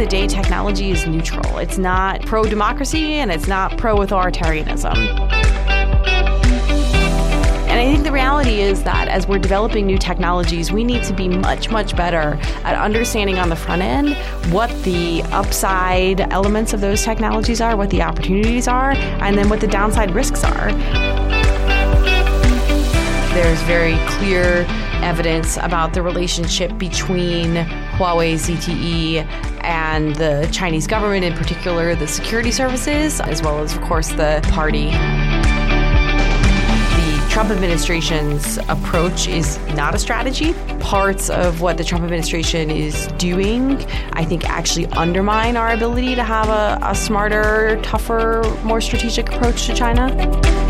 the day, technology is neutral. It's not pro democracy and it's not pro authoritarianism. And I think the reality is that as we're developing new technologies, we need to be much, much better at understanding on the front end what the upside elements of those technologies are, what the opportunities are, and then what the downside risks are. There's very clear evidence about the relationship between Huawei ZTE and the Chinese government, in particular the security services, as well as, of course, the party. The Trump administration's approach is not a strategy. Parts of what the Trump administration is doing, I think, actually undermine our ability to have a, a smarter, tougher, more strategic approach to China.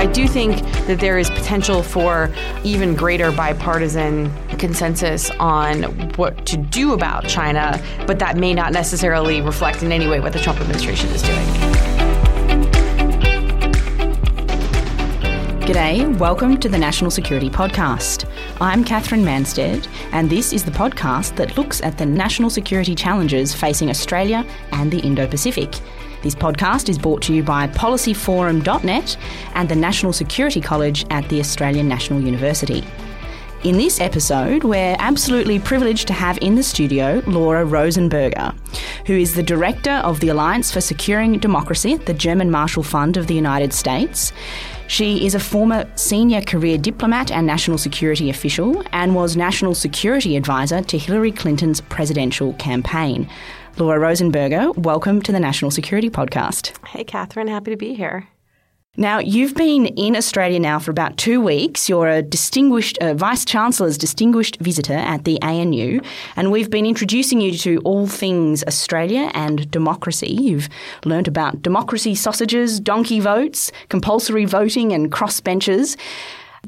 I do think that there is potential for even greater bipartisan consensus on what to do about China, but that may not necessarily reflect in any way what the Trump administration is doing. G'day, welcome to the National Security Podcast. I'm Katherine Mansted, and this is the podcast that looks at the national security challenges facing Australia and the Indo Pacific. This podcast is brought to you by policyforum.net and the National Security College at the Australian National University. In this episode, we're absolutely privileged to have in the studio Laura Rosenberger, who is the director of the Alliance for Securing Democracy the German Marshall Fund of the United States. She is a former senior career diplomat and national security official and was national security advisor to Hillary Clinton's presidential campaign. Laura Rosenberger, welcome to the National Security Podcast. Hey, Katherine, happy to be here. Now, you've been in Australia now for about two weeks. You're a distinguished uh, Vice Chancellor's distinguished visitor at the ANU, and we've been introducing you to all things Australia and democracy. You've learnt about democracy sausages, donkey votes, compulsory voting, and crossbenchers.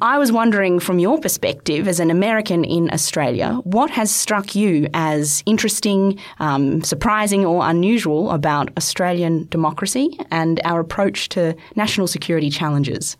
I was wondering, from your perspective as an American in Australia, what has struck you as interesting, um, surprising, or unusual about Australian democracy and our approach to national security challenges?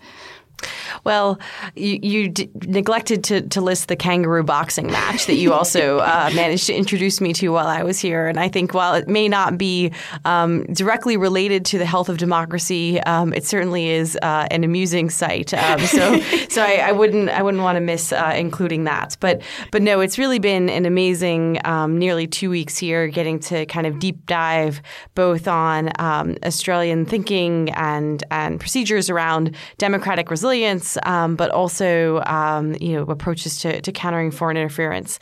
Well, you, you d- neglected to, to list the kangaroo boxing match that you also uh, managed to introduce me to while I was here. And I think while it may not be um, directly related to the health of democracy, um, it certainly is uh, an amusing sight. Um, so, so I, I, wouldn't I wouldn't want to miss uh, including that. But but no, it's really been an amazing um, nearly two weeks here, getting to kind of deep dive both on um, Australian thinking and and procedures around democratic resilience, um, but also um, you know approaches to, to countering foreign interference.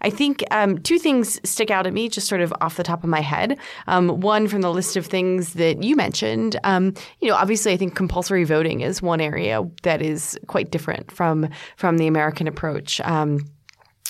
I think um, two things stick out at me, just sort of off the top of my head. Um, one from the list of things that you mentioned. Um, you know, obviously, I think compulsory voting is one area that is quite different from from the American approach. Um,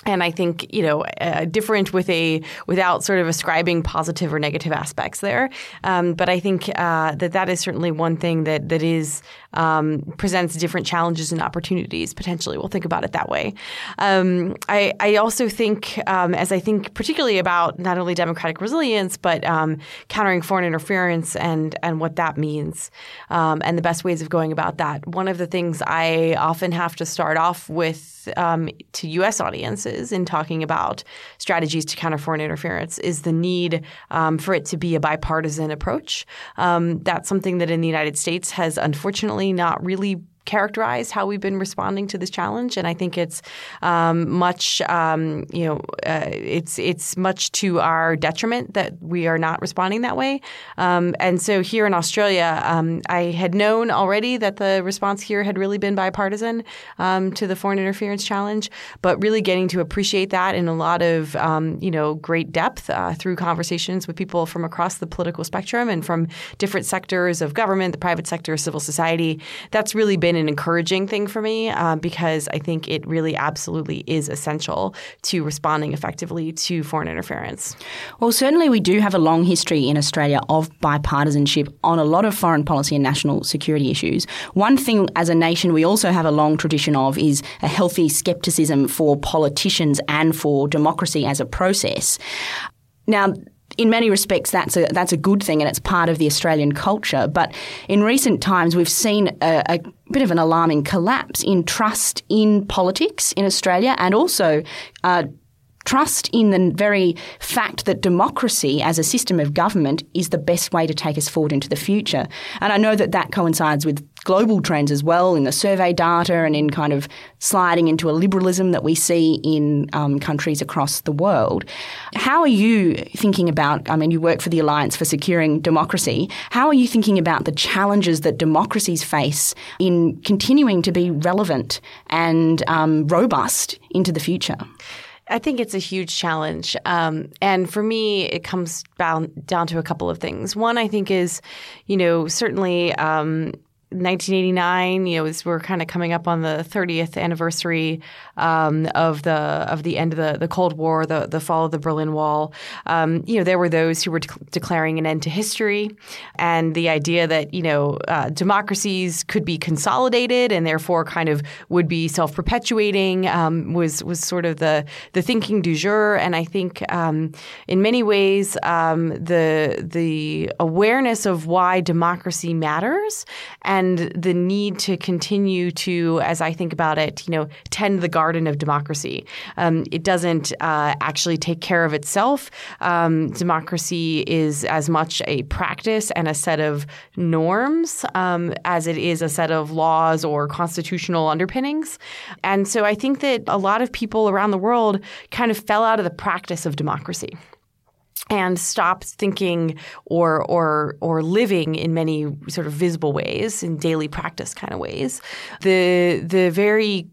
and I think you know uh, different with a without sort of ascribing positive or negative aspects there. Um, but I think uh, that that is certainly one thing that that is um, presents different challenges and opportunities potentially. We'll think about it that way. Um, I, I, also think um, as I think particularly about not only democratic resilience but um, countering foreign interference and and what that means um, and the best ways of going about that. One of the things I often have to start off with to U.S. audiences in talking about strategies to counter foreign interference is the need um, for it to be a bipartisan approach. Um, that's something that in the United States has unfortunately not really characterized how we've been responding to this challenge, and I think it's um, much um, you know uh, it's it's much to our detriment that we are not responding that way. Um, and so here in Australia, um, I had known already that the response here had really been bipartisan um, to the foreign interference challenge, but really getting to appreciate that in a lot of um, you know great depth uh, through conversations with people from across the political spectrum and from different sectors of government, the private sector, civil society. That's really been an encouraging thing for me uh, because I think it really absolutely is essential to responding effectively to foreign interference. Well, certainly we do have a long history in Australia of bipartisanship on a lot of foreign policy and national security issues. One thing as a nation we also have a long tradition of is a healthy skepticism for politicians and for democracy as a process. Now, in many respects, that's a that's a good thing, and it's part of the Australian culture. But in recent times, we've seen a, a, bit of an alarming collapse in trust in politics in Australia, and also. Uh, trust in the very fact that democracy as a system of government is the best way to take us forward into the future. And I know that that coincides with global trends as well in the survey data and in kind of sliding into a liberalism that we see in um, countries across the world. How are you thinking about? I mean, you work for the Alliance for Securing Democracy. How are you thinking about the challenges that democracies face in continuing to be relevant and um, robust into the future? I think it's a huge challenge. Um, and for me, it comes down, down to a couple of things. One, I think, is, you know, certainly um, 1989, you know, we're kind of coming up on the 30th anniversary um, of the of the end of the, the Cold War, the the fall of the Berlin Wall. Um, you know, there were those who were de- declaring an end to history, and the idea that you know uh, democracies could be consolidated and therefore kind of would be self perpetuating um, was was sort of the the thinking du jour. And I think um, in many ways um, the the awareness of why democracy matters and and the need to continue to, as I think about it, you know, tend the garden of democracy. Um, it doesn't uh, actually take care of itself. Um, democracy is as much a practice and a set of norms um, as it is a set of laws or constitutional underpinnings. And so I think that a lot of people around the world kind of fell out of the practice of democracy and stopped thinking or or or living in many sort of visible ways in daily practice kind of ways. The the very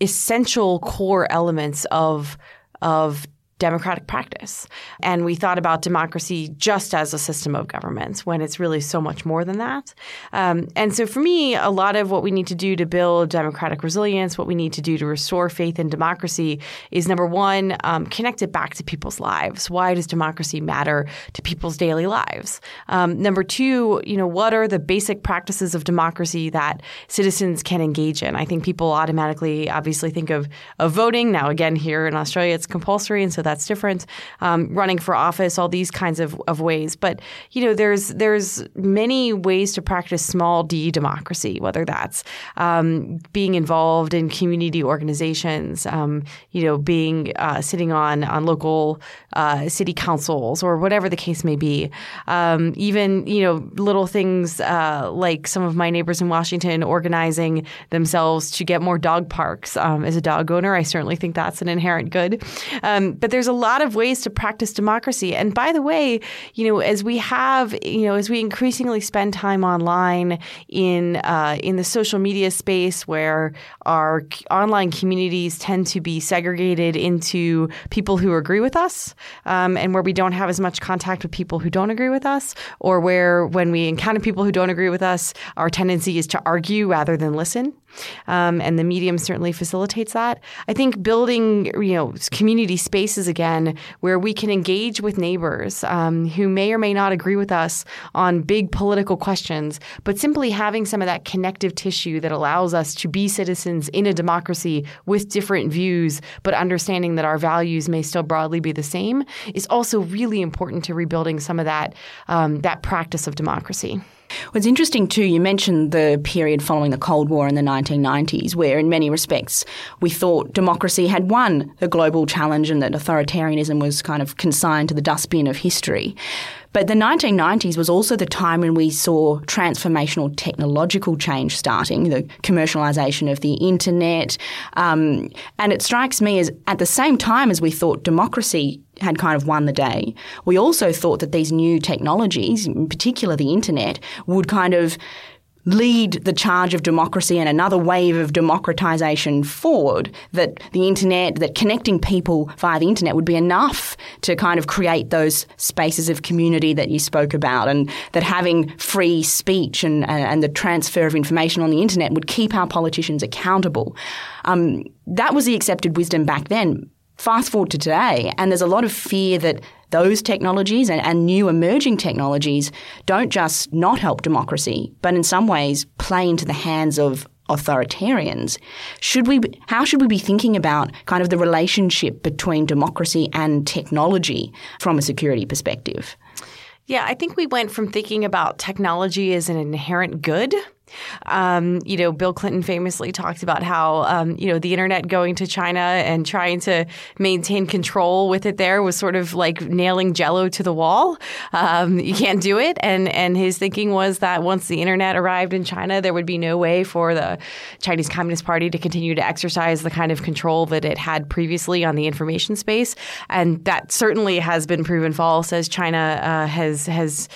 essential core elements of of democratic practice. And we thought about democracy just as a system of governments when it's really so much more than that. Um, and so for me, a lot of what we need to do to build democratic resilience, what we need to do to restore faith in democracy is number one, um, connect it back to people's lives. Why does democracy matter to people's daily lives? Um, number two, you know, what are the basic practices of democracy that citizens can engage in? I think people automatically obviously think of, of voting. Now, again, here in Australia, it's compulsory. And so that's different. Um, running for office, all these kinds of, of ways. But you know, there's there's many ways to practice small d democracy, whether that's um, being involved in community organizations, um, you know, being uh, sitting on on local uh, city councils or whatever the case may be. Um, even you know, little things uh, like some of my neighbors in Washington organizing themselves to get more dog parks. Um, as a dog owner, I certainly think that's an inherent good. Um, but there's a lot of ways to practice democracy. And by the way, you know, as we have, you know, as we increasingly spend time online in uh, in the social media space, where our online communities tend to be segregated into people who agree with us, um, and where we don't have as much contact with people who don't agree with us, or where when we encounter people who don't agree with us, our tendency is to argue rather than listen um, and the medium certainly facilitates that. I think building you know community spaces again where we can engage with neighbors um, who may or may not agree with us on big political questions, but simply having some of that connective tissue that allows us to be citizens in a democracy with different views, but understanding that our values may still broadly be the same is also really important to rebuilding some of that um, that practice of democracy. Well, it's interesting too. You mentioned the period following the Cold War in the 1990s, where in many respects we thought democracy had won the global challenge and that authoritarianism was kind of consigned to the dustbin of history. But the 1990s was also the time when we saw transformational technological change starting, the commercialisation of the internet. Um, and it strikes me as at the same time as we thought democracy had kind of won the day, we also thought that these new technologies, in particular the internet, would kind of lead the charge of democracy and another wave of democratization forward, that the internet, that connecting people via the internet would be enough to kind of create those spaces of community that you spoke about, and that having free speech and, and the transfer of information on the internet would keep our politicians accountable. Um, that was the accepted wisdom back then. Fast forward to today, and there's a lot of fear that those technologies and, and, new emerging technologies don't just not help democracy, but in some ways play into the hands of authoritarians. Should we? How should we be thinking about kind of the relationship between democracy and technology from a security perspective? Yeah, I think we went from thinking about technology as an inherent good um, you know, Bill Clinton famously talked about how, um, you know, the internet going to China and trying to maintain control with it there was sort of like nailing jello to the wall. Um, you can't do it. And, and his thinking was that once the internet arrived in China, there would be no way for the Chinese Communist Party to continue to exercise the kind of control that it had previously on the information space. And that certainly has been proven false as China uh, has, has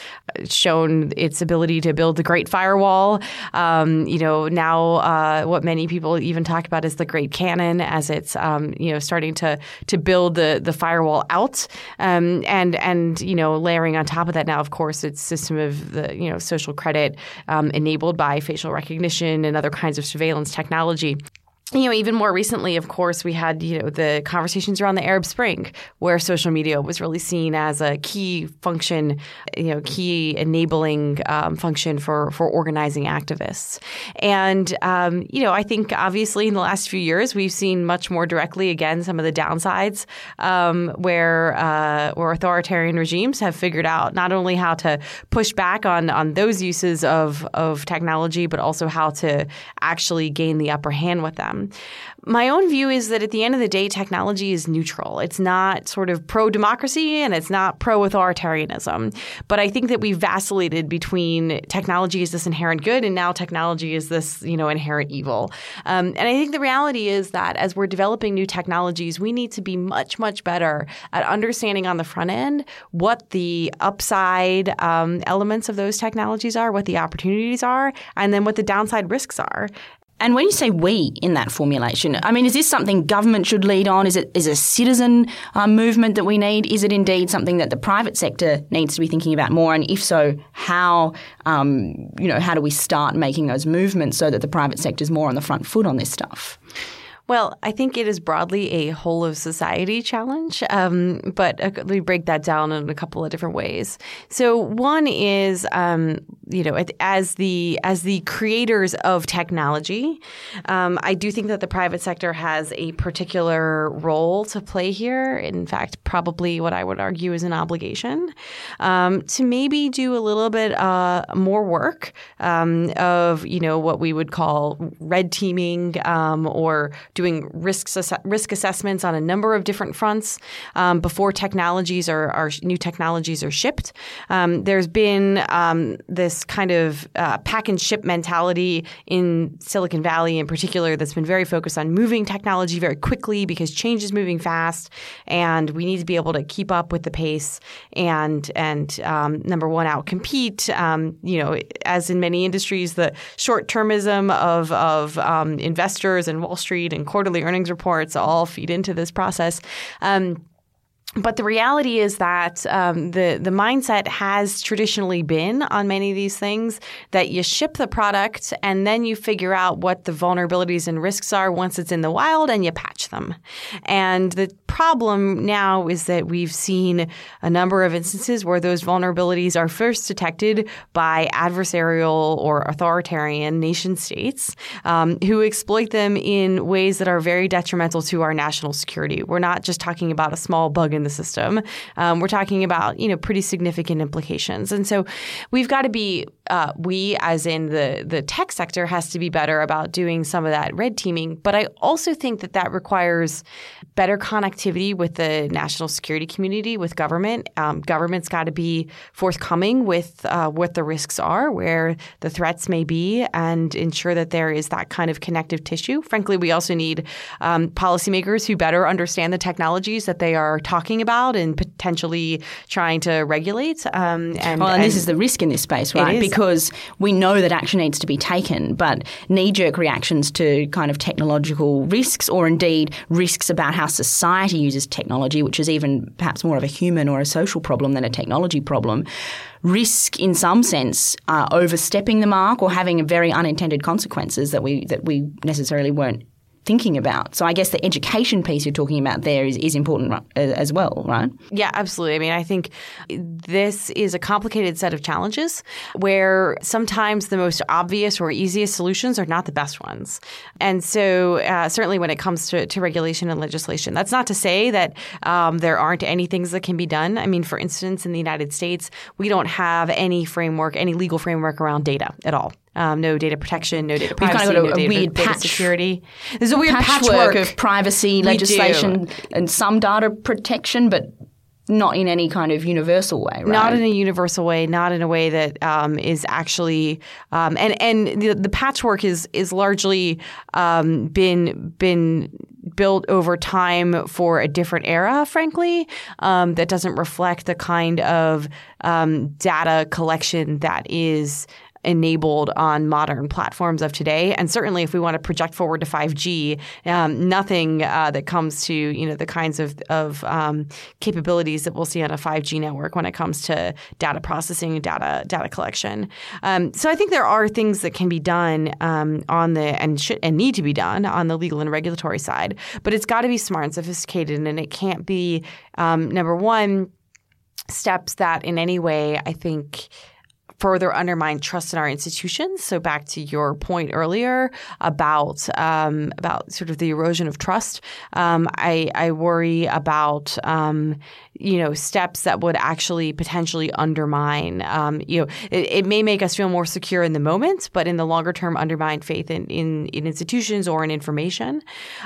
shown its ability to build the Great Firewall. Um, you know, now uh, what many people even talk about is the Great Cannon as it's um, you know starting to to build the the firewall out, um, and and you know layering on top of that now, of course, its system of the you know social credit um, enabled by facial recognition and other kinds of surveillance technology you know, even more recently, of course, we had you know the conversations around the Arab Spring, where social media was really seen as a key function, you know, key enabling um, function for for organizing activists. And um, you know, I think obviously in the last few years we've seen much more directly again some of the downsides, um, where uh, where authoritarian regimes have figured out not only how to push back on on those uses of of technology, but also how to actually gain the upper hand with them my own view is that at the end of the day, technology is neutral. It's not sort of pro democracy and it's not pro authoritarianism. But I think that we've vacillated between technology is this inherent good and now technology is this, you know, inherent evil. Um, and I think the reality is that as we're developing new technologies, we need to be much, much better at understanding on the front end what the upside um, elements of those technologies are, what the opportunities are, and then what the downside risks are. And when you say we in that formulation, I mean, is this something government should lead on? Is it is a citizen uh, movement that we need? Is it indeed something that the private sector needs to be thinking about more? And if so, how um, you know how do we start making those movements so that the private sector is more on the front foot on this stuff? Well, I think it is broadly a whole of society challenge, um, but uh, let me break that down in a couple of different ways. So, one is, um, you know, as the as the creators of technology, um, I do think that the private sector has a particular role to play here. In fact, probably what I would argue is an obligation um, to maybe do a little bit uh, more work um, of, you know, what we would call red teaming um, or doing risk risk assessments on a number of different fronts um, before technologies are, are, new technologies are shipped. Um, there's been um, this kind of uh, pack and ship mentality in Silicon Valley, in particular, that's been very focused on moving technology very quickly because change is moving fast, and we need to be able to keep up with the pace and and um, number one out compete. Um, you know, as in many industries, the short termism of of investors and Wall Street and quarterly earnings reports all feed into this process. Um, but the reality is that um, the the mindset has traditionally been on many of these things that you ship the product and then you figure out what the vulnerabilities and risks are once it's in the wild and you patch them. And the problem now is that we've seen a number of instances where those vulnerabilities are first detected by adversarial or authoritarian nation states um, who exploit them in ways that are very detrimental to our national security. We're not just talking about a small bug in the system. Um, we're talking about you know pretty significant implications, and so we've got to be uh, we, as in the the tech sector, has to be better about doing some of that red teaming. But I also think that that requires better connectivity with the national security community, with government. Um, government's got to be forthcoming with uh, what the risks are, where the threats may be, and ensure that there is that kind of connective tissue. Frankly, we also need um, policymakers who better understand the technologies that they are talking about and potentially trying to regulate. Um, and, well, and, and this is the risk in this space, right? is. Because we know that action needs to be taken, but knee jerk reactions to kind of technological risks or indeed risks about how society uses technology, which is even perhaps more of a human or a social problem than a technology problem, risk in some sense uh, overstepping the mark or having very unintended consequences that we that we necessarily weren't thinking about. So I guess the education piece you're talking about there is, is important as well, right? Yeah, absolutely. I mean, I think this is a complicated set of challenges where sometimes the most obvious or easiest solutions are not the best ones. And so, uh, certainly when it comes to, to regulation and legislation, that's not to say that um, there aren't any things that can be done. I mean, for instance, in the United States, we don't have any framework, any legal framework around data at all. Um, no data protection, no data privacy, kind of got a- no a weird data patch- security. There's a weird Patchwork, patchwork, of privacy legislation do. and some data protection, but not in any kind of universal way, right? Not in a universal way, not in a way that um, is actually, um, and and the, the patchwork is is largely um, been been built over time for a different era, frankly, um, that doesn't reflect the kind of um, data collection that is enabled on modern platforms of today. And certainly, if we want to project forward to 5G, um, nothing uh, that comes to you know the kinds of of um, capabilities that we'll see on a 5G network when it comes to data processing, data data collection. Um, so I think there are things that can be done um, on the and should and need to be done on the legal and regulatory side, but it's got to be smart and sophisticated, and it can't be um, number one steps that in any way I think further undermine trust in our institutions. So back to your point earlier about um, about sort of the erosion of trust, um, I, I worry about um, you know steps that would actually potentially undermine. Um, you know, it, it may make us feel more secure in the moment, but in the longer term, undermine faith in in, in institutions or in information.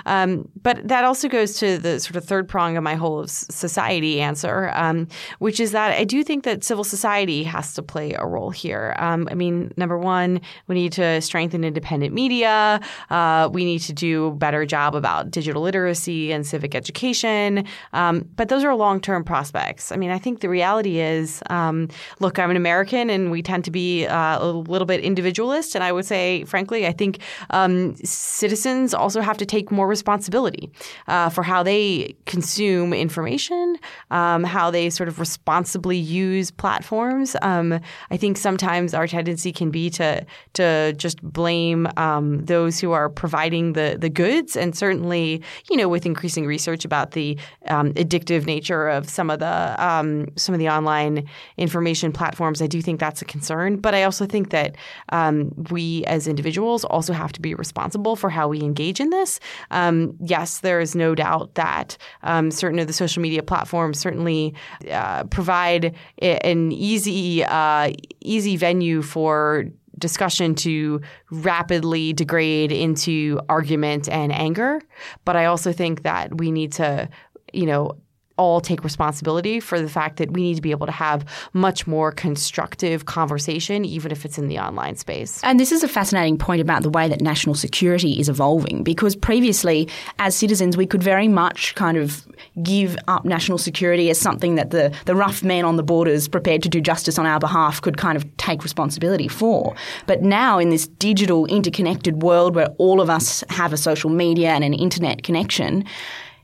Um, but that also goes to the sort of third prong of my whole society answer, um, which is that I do think that civil society has to play a role here. Um, I mean, number one, we need to strengthen independent media. Uh, we need to do a better job about digital literacy and civic education. Um, but those are long term prospects. I mean, I think the reality is um, look, I'm an American and we tend to be uh, a little bit individualist. And I would say, frankly, I think um, citizens also have to take more responsibility uh, for how they consume information, um, how they sort of responsibly use platforms. Um, I think sometimes our tendency can be to to just blame um, those who are providing the the goods, and certainly, you know, with increasing research about the um, addictive nature of some of the um, some of the online information platforms, I do think that's a concern. But I also think that um, we as individuals also have to be responsible for how we engage in this. Um, yes, there is no doubt that um, certain of the social media platforms certainly uh, provide an easy uh, easy venue for discussion to rapidly degrade into argument and anger. But I also think that we need to, you know, all take responsibility for the fact that we need to be able to have much more constructive conversation, even if it's in the online space. And this is a fascinating point about the way that national security is evolving because previously, as citizens, we could very much kind of give up national security as something that the, the rough man on the borders prepared to do justice on our behalf could kind of take responsibility for. But now, in this digital, interconnected world where all of us have a social media and an internet connection,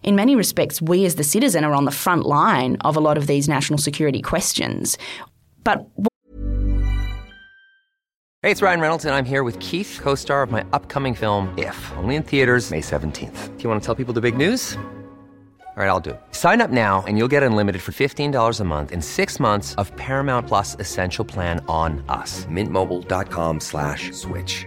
in many respects, we as the citizen are on the front line of a lot of these national security questions. But Hey, it's Ryan Reynolds, and I'm here with Keith, co star of my upcoming film, If, only in theaters, May 17th. Do you want to tell people the big news? All right, I'll do it. Sign up now and you'll get unlimited for $15 a month in six months of Paramount Plus Essential Plan on us. Mintmobile.com slash switch.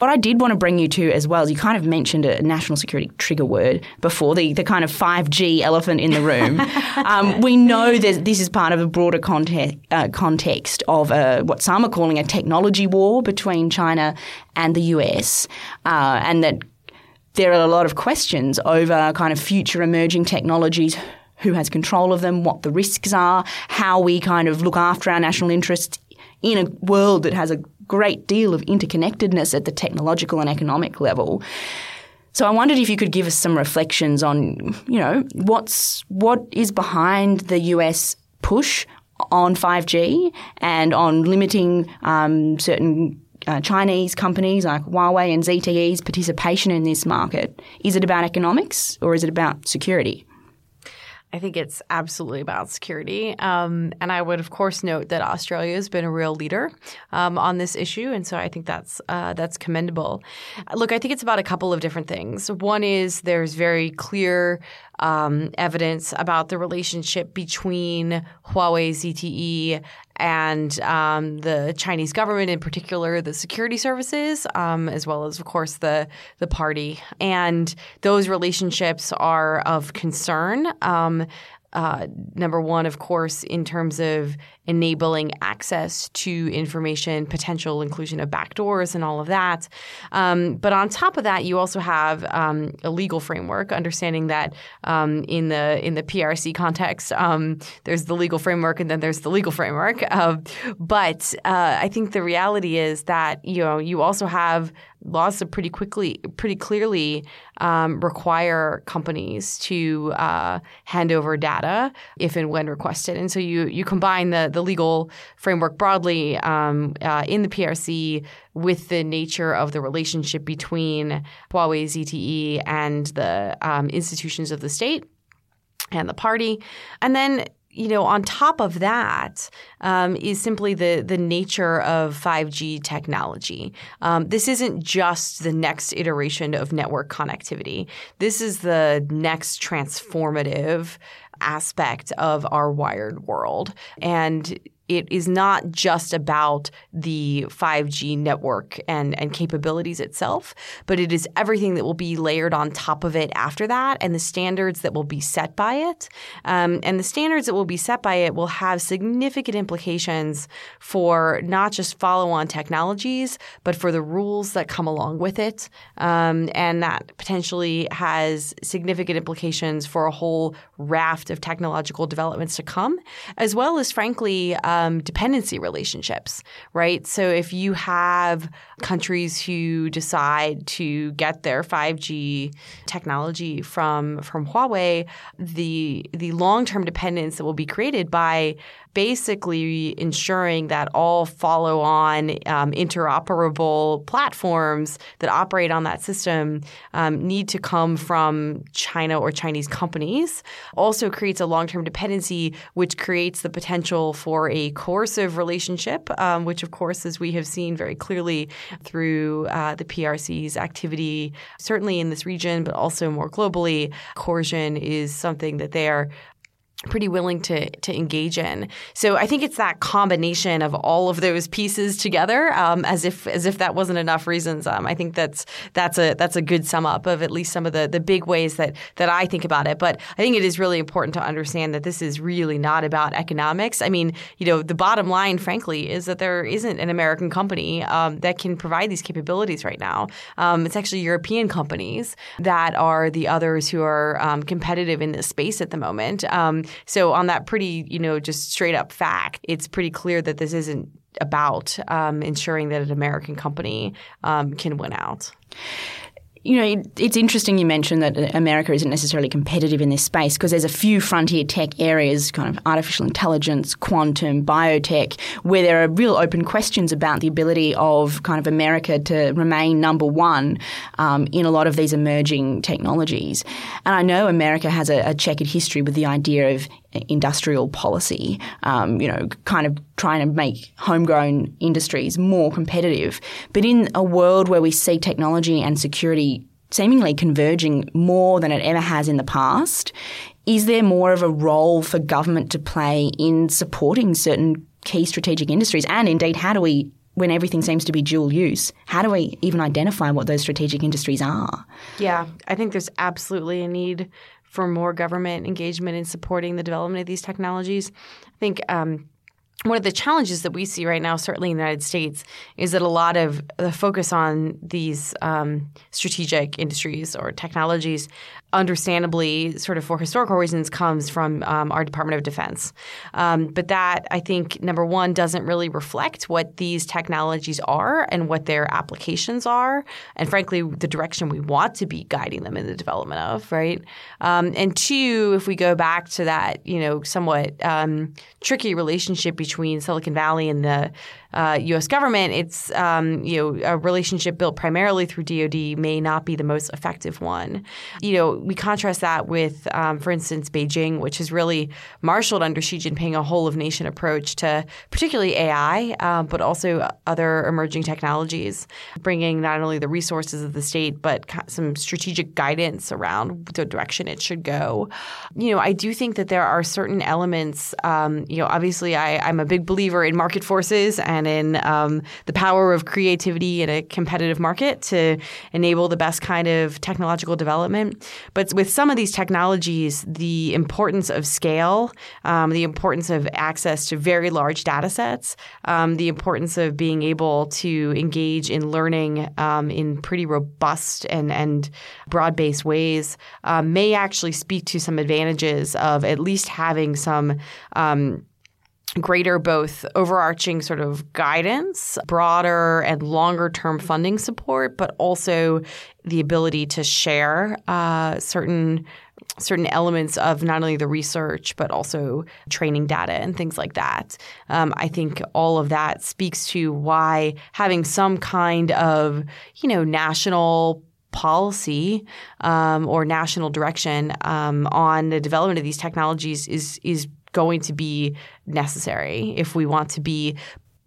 What I did want to bring you to as well is you kind of mentioned a national security trigger word before, the, the kind of 5G elephant in the room. um, we know that this is part of a broader context, uh, context of a, what some are calling a technology war between China and the US, uh, and that there are a lot of questions over kind of future emerging technologies who has control of them, what the risks are, how we kind of look after our national interests in a world that has a great deal of interconnectedness at the technological and economic level. So I wondered if you could give us some reflections on, you know, what's what is behind the US push on 5G and on limiting um, certain uh, Chinese companies like Huawei and ZTE's participation in this market. Is it about economics or is it about security? I think it's absolutely about security. Um, and I would, of course, note that Australia has been a real leader um, on this issue. And so I think that's, uh, that's commendable. Look, I think it's about a couple of different things. One is there's very clear um, evidence about the relationship between Huawei ZTE and um, the Chinese government, in particular, the security services, um, as well as, of course, the the party. And those relationships are of concern. Um, uh, number one, of course, in terms of enabling access to information, potential inclusion of backdoors, and all of that. Um, but on top of that, you also have um, a legal framework, understanding that um, in the in the PRC context, um, there's the legal framework, and then there's the legal framework. Uh, but uh, I think the reality is that you know you also have laws that pretty quickly, pretty clearly um, require companies to uh, hand over data if and when requested. And so you you combine the the legal framework broadly um, uh, in the PRC with the nature of the relationship between Huawei ZTE and the um, institutions of the state and the party, and then you know, on top of that um, is simply the the nature of 5G technology. Um, this isn't just the next iteration of network connectivity. This is the next transformative aspect of our wired world, and it is not just about the 5G network and, and capabilities itself, but it is everything that will be layered on top of it after that and the standards that will be set by it. Um, and the standards that will be set by it will have significant implications for not just follow on technologies, but for the rules that come along with it. Um, and that potentially has significant implications for a whole raft of technological developments to come, as well as, frankly, um, dependency relationships, right? So if you have countries who decide to get their 5G technology from from Huawei, the the long term dependence that will be created by basically ensuring that all follow on um, interoperable platforms that operate on that system um, need to come from China or Chinese companies also creates a long term dependency, which creates the potential for a coercive relationship, um, which, of course, as we have seen very clearly through uh, the PRC's activity, certainly in this region, but also more globally, coercion is something that they are pretty willing to to engage in. So I think it's that combination of all of those pieces together, um, as if as if that wasn't enough reasons. Um, I think that's that's a that's a good sum up of at least some of the the big ways that that I think about it. But I think it is really important to understand that this is really not about economics. I mean, you know, the bottom line, frankly, is that there isn't an American company um, that can provide these capabilities right now. Um, it's actually European companies that are the others who are um, competitive in this space at the moment. So on that pretty, you know, just straight up fact, it's pretty clear that this isn't about um, ensuring that an American company um, can win out. You know, it's interesting you mentioned that America isn't necessarily competitive in this space because there's a few frontier tech areas, kind of artificial intelligence, quantum, biotech, where there are real open questions about the ability of kind of America to remain number one um, in a lot of these emerging technologies. And I know America has a, a checkered history with the idea of industrial policy, um, you know, kind of trying to make homegrown industries more competitive. But in a world where we see technology and security seemingly converging more than it ever has in the past, is there more of a role for government to play in supporting certain key strategic industries? And indeed, how do we when everything seems to be dual use, how do we even identify what those strategic industries are? Yeah, I think there's absolutely a need for more government engagement in supporting the development of these technologies. I think um, one of the challenges that we see right now, certainly in the United States, is that a lot of the focus on these um, strategic industries or technologies understandably, sort of for historical reasons, comes from um, our Department of Defense. Um, but that, I think, number one, doesn't really reflect what these technologies are and what their applications are, and frankly, the direction we want to be guiding them in the development of, right? Um, and two, if we go back to that, you know, somewhat um, tricky relationship between Silicon Valley and the uh, U.S. government, it's um, you know a relationship built primarily through DoD may not be the most effective one. You know, we contrast that with, um, for instance, Beijing, which has really marshaled under Xi Jinping a whole of nation approach to particularly AI, um, but also other emerging technologies, bringing not only the resources of the state but some strategic guidance around the direction it should go. You know, I do think that there are certain elements. Um, you know, obviously, I, I'm a big believer in market forces and and in um, the power of creativity in a competitive market to enable the best kind of technological development. But with some of these technologies, the importance of scale, um, the importance of access to very large data sets, um, the importance of being able to engage in learning um, in pretty robust and, and broad based ways um, may actually speak to some advantages of at least having some um, greater both overarching sort of guidance, broader and longer term funding support, but also the ability to share uh, certain certain elements of not only the research but also training data and things like that. Um, I think all of that speaks to why having some kind of you know national policy um, or national direction um, on the development of these technologies is is going to be necessary if we want to be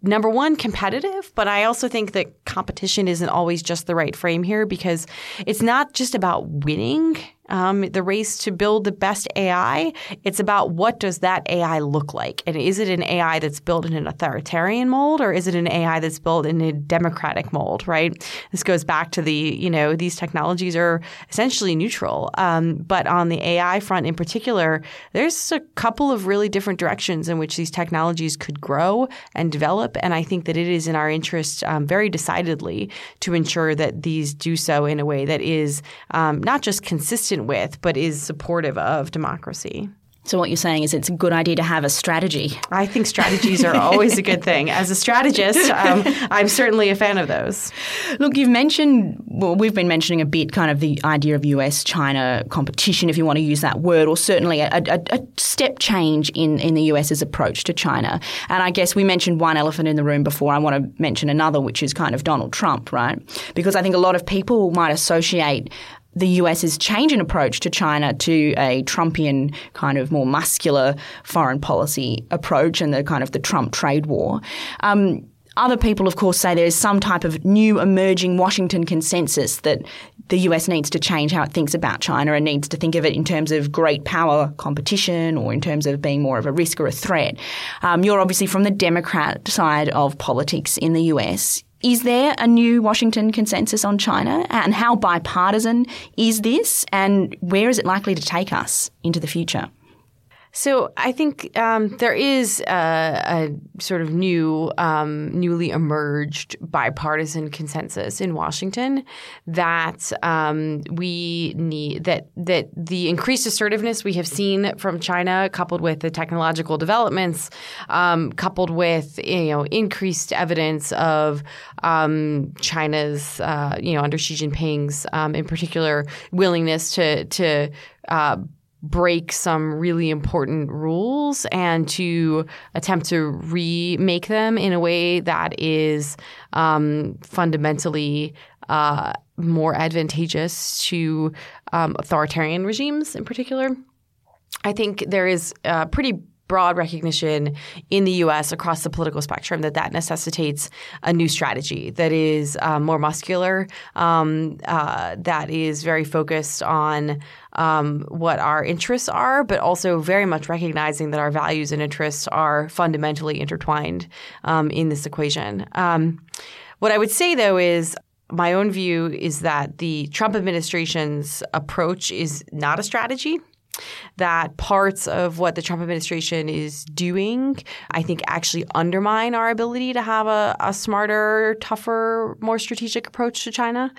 number one, competitive, but I also think that competition isn't always just the right frame here because it's not just about winning um, the race to build the best AI. It's about what does that AI look like, and is it an AI that's built in an authoritarian mold, or is it an AI that's built in a democratic mold? Right. This goes back to the you know these technologies are essentially neutral, um, but on the AI front in particular, there's a couple of really different directions in which these technologies could grow and develop, and I think that it is in our interest um, very decidedly to ensure that these do so in a way that is um, not just consistent consistent with, but is supportive of democracy. So what you're saying is it's a good idea to have a strategy. I think strategies are always a good thing. As a strategist, um, I'm certainly a fan of those. Look, you've mentioned, well, we've been mentioning a bit kind of the idea of US-China competition, if you want to use that word, or certainly a, a, a step change in, in the US's approach to China. And I guess we mentioned one elephant in the room before. I want to mention another, which is kind of Donald Trump, right? Because I think a lot of people might associate the US's change in approach to China to a Trumpian kind of more muscular foreign policy approach and the kind of the Trump trade war. Um, other people, of course, say there's some type of new emerging Washington consensus that the US needs to change how it thinks about China and needs to think of it in terms of great power competition or in terms of being more of a risk or a threat. Um, you're obviously from the Democrat side of politics in the US. Is there a new Washington consensus on China? And how bipartisan is this? And where is it likely to take us into the future? So I think um, there is a, a, sort of new, um, newly emerged bipartisan consensus in Washington that um, we need that that the increased assertiveness we have seen from China, coupled with the technological developments, um, coupled with you know increased evidence of um, China's uh, you know under Xi Jinping's um, in particular willingness to to uh, break some really important rules and to attempt to remake them in a way that is um, fundamentally uh, more advantageous to um, authoritarian regimes in particular. I think there is a pretty broad recognition in the U.S. across the political spectrum that that necessitates a new strategy that is uh, more muscular, um, uh, that is very focused on um, what our interests are, but also very much recognizing that our values and interests are fundamentally intertwined um, in this equation. Um, what I would say, though, is my own view is that the Trump administration's approach is not a strategy that parts of what the Trump administration is doing, I think, actually undermine our ability to have a, a smarter, tougher, more strategic approach to China,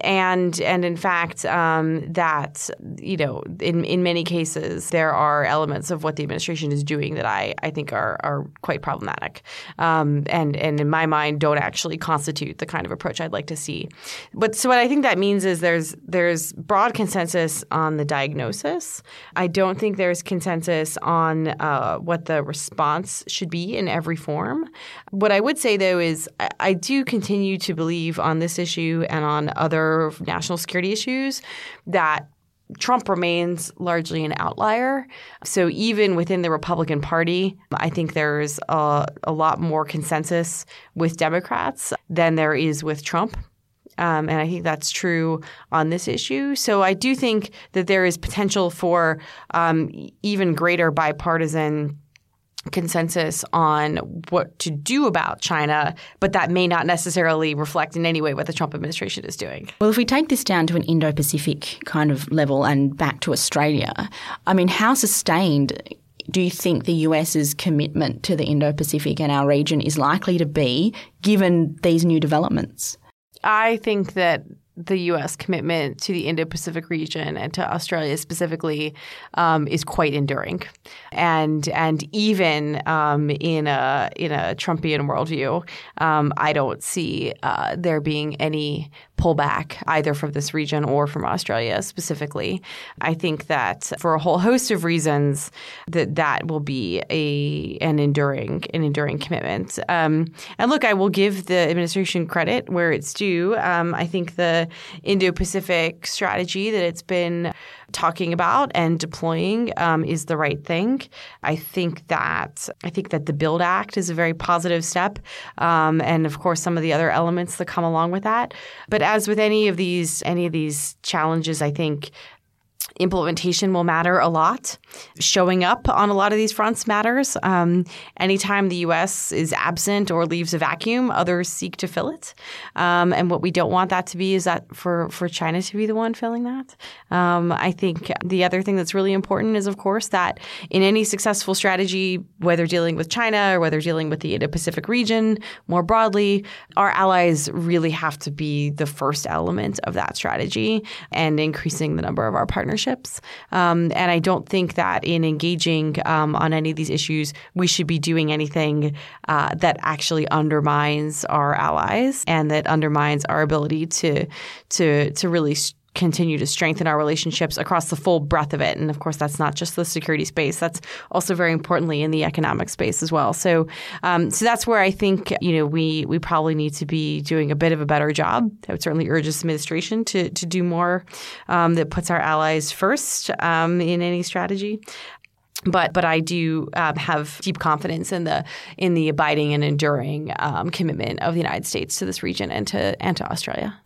and and in fact, um, that you know, in in many cases, there are elements of what the administration is doing that I I think are are quite problematic, um, and and in my mind, don't actually constitute the kind of approach I'd like to see. But so what I think that means is there's there's broad consensus on the diagnosis. I don't think there's consensus on uh, what the response should be in every form. What I would say, though, is I, I do continue to believe on this issue and on other national security issues that Trump remains largely an outlier. So even within the Republican Party, I think there's a, a, lot more consensus with Democrats than there is with Trump. Um, and I think that's true on this issue. So I do think that there is potential for um, even greater bipartisan consensus on what to do about China, but that may not necessarily reflect in any way what the Trump administration is doing. Well, if we take this down to an Indo Pacific kind of level and back to Australia, I mean, how sustained do you think the US's commitment to the Indo Pacific and our region is likely to be given these new developments? I think that the U.S. commitment to the Indo-Pacific region and to Australia specifically um, is quite enduring, and and even um, in a in a Trumpian worldview, um, I don't see uh, there being any pullback either from this region or from Australia specifically. I think that for a whole host of reasons that that will be a an enduring an enduring commitment. Um, and look, I will give the administration credit where it's due. Um, I think the Indo-Pacific strategy that it's been talking about and deploying um, is the right thing. I think that I think that the Build Act is a very positive step, um, and of course some of the other elements that come along with that. But as with any of these any of these challenges, I think implementation will matter a lot. Showing up on a lot of these fronts matters. Um, anytime the U.S. is absent or leaves a vacuum, others seek to fill it. Um, and what we don't want that to be is that for, for China to be the one filling that. Um, I think the other thing that's really important is, of course, that in any successful strategy, whether dealing with China or whether dealing with the Indo-Pacific region more broadly, our allies really have to be the first element of that strategy and increasing the number of our partnerships relationships. Um, and I don't think that in engaging um, on any of these issues, we should be doing anything uh, that actually undermines our allies and that undermines our ability to to to really continue to strengthen our relationships across the full breadth of it. And of course, that's not just the security space; that's also very importantly in the economic space as well. So, um, so that's where I think you know we we probably need to be doing a bit of a better job. I would certainly urge this administration to to do more um, that puts our allies first um, in any strategy but but I do um, have deep confidence in the in the abiding and enduring um, commitment of the United States to this region and to and to Australia.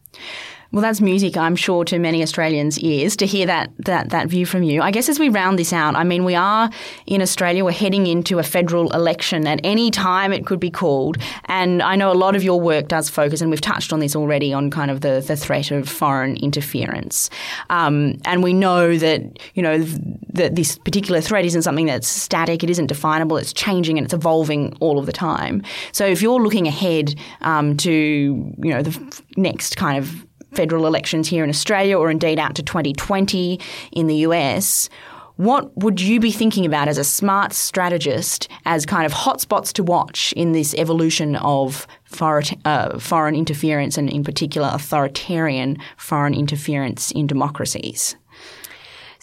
Well, that's music, I'm sure, to many Australians' ears to hear that, that, that view from you. I guess as we round this out, I mean, we are in Australia, we're heading into a federal election at any time it could be called. And I know a lot of your work does focus, and we've touched on this already, on kind of the, the threat of foreign interference. Um, and we know that, you know, that this particular threat isn't something that's static, it isn't definable, it's changing and it's evolving all of the time. So if you're looking ahead um, to, you know, the next kind of federal elections here in Australia or indeed out to 2020 in the US, what would you be thinking about as a smart strategist as kind of hotspots to watch in this evolution of foreign, uh, foreign interference and, in particular, authoritarian foreign interference in democracies?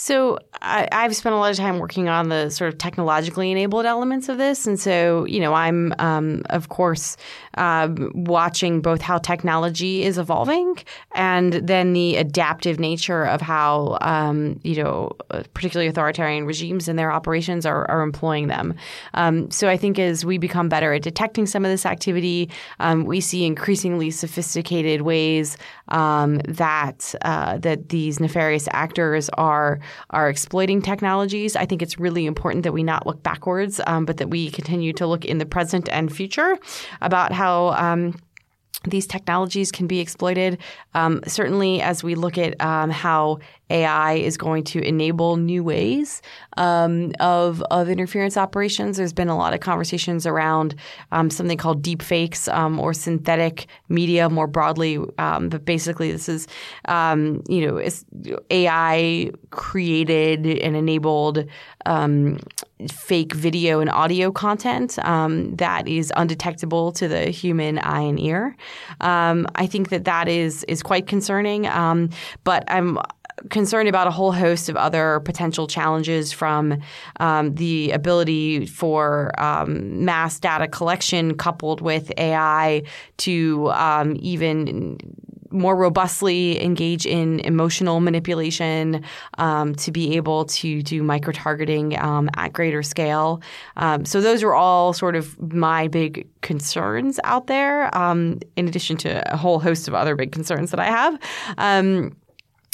So I, have spent a lot of time working on the sort of technologically enabled elements of this, and so you know I'm um, of course um, watching both how technology is evolving and then the adaptive nature of how um, you know particularly authoritarian regimes and their operations are, are employing them. Um, so I think as we become better at detecting some of this activity, um, we see increasingly sophisticated ways um, that uh, that these nefarious actors are are exploiting technologies. I think it's really important that we not look backwards, but that we continue to look in the present and future about how um, these technologies can be exploited. Um, certainly, as we look at um, how AI is going to enable new ways um, of of interference operations, there's been a lot of conversations around um, something called deep fakes um, or synthetic media more broadly. Um, but basically, this is you know AI created and enabled fake video and audio content um, that is undetectable to the human eye and ear. Um, I think that that is is quite concerning. Um, but I'm concerned about a whole host of other potential challenges from um, the ability for um, mass data collection coupled with AI to um, even more robustly engage in emotional manipulation, um, to be able to do micro targeting um, at greater scale. Um, so those are all sort of my big concerns out there, um, in addition to a whole host of other big concerns that I have.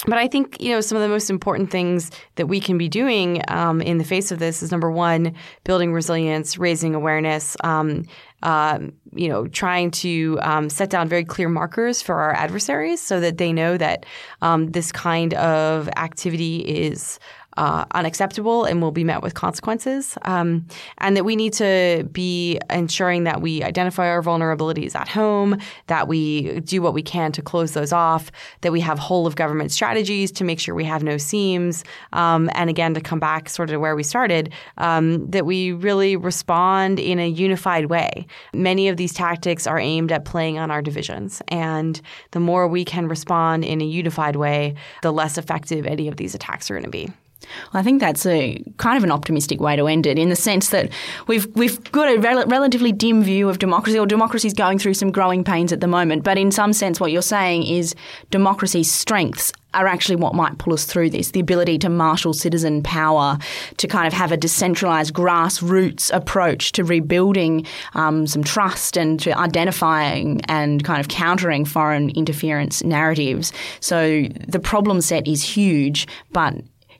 But I think you know some of the most important things that we can be doing um, in the face of this is number one, building resilience, raising awareness, um, uh, you know, trying to um, set down very clear markers for our adversaries so that they know that um, this kind of activity is uh, unacceptable and will be met with consequences. Um, and that we need to be ensuring that we identify our vulnerabilities at home, that we do what we can to close those off, that we have whole of government strategies to make sure we have no seams. Um, and again, to come back sort of to where we started, um, that we really respond in a unified way. Many of these tactics are aimed at playing on our divisions. And the more we can respond in a unified way, the less effective any of these attacks are going to be. I think that's a kind of an optimistic way to end it, in the sense that we've we've got a rel- relatively dim view of democracy, or democracy is going through some growing pains at the moment. But in some sense, what you're saying is democracy's strengths are actually what might pull us through this the ability to marshal citizen power, to kind of have a decentralized grassroots approach to rebuilding um, some trust and to identifying and kind of countering foreign interference narratives. So the problem set is huge, but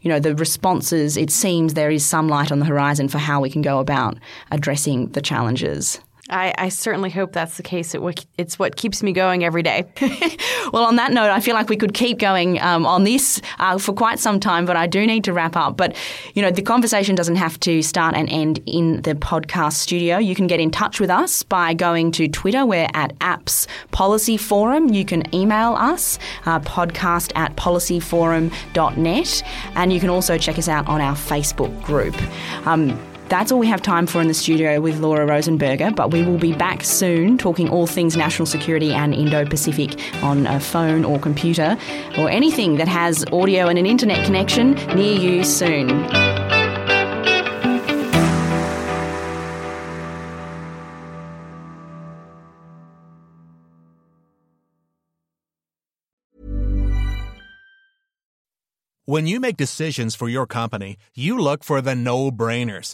you know, the responses, it seems there is some light on the horizon for how we can go about addressing the challenges. I, I, certainly hope that's the case. It, it's what keeps me going every day. well, on that note, I feel like we could keep going um, on this uh, for quite some time, but I do need to wrap up. But, you know, the conversation doesn't have to start and end in the podcast studio. You can get in touch with us by going to Twitter. We're at Apps Policy Forum. You can email us, uh, podcast at policyforum.net. And you can also check us out on our Facebook group. Um, that's all we have time for in the studio with Laura Rosenberger, but we will be back soon talking all things national security and Indo Pacific on a phone or computer or anything that has audio and an internet connection near you soon. When you make decisions for your company, you look for the no brainers.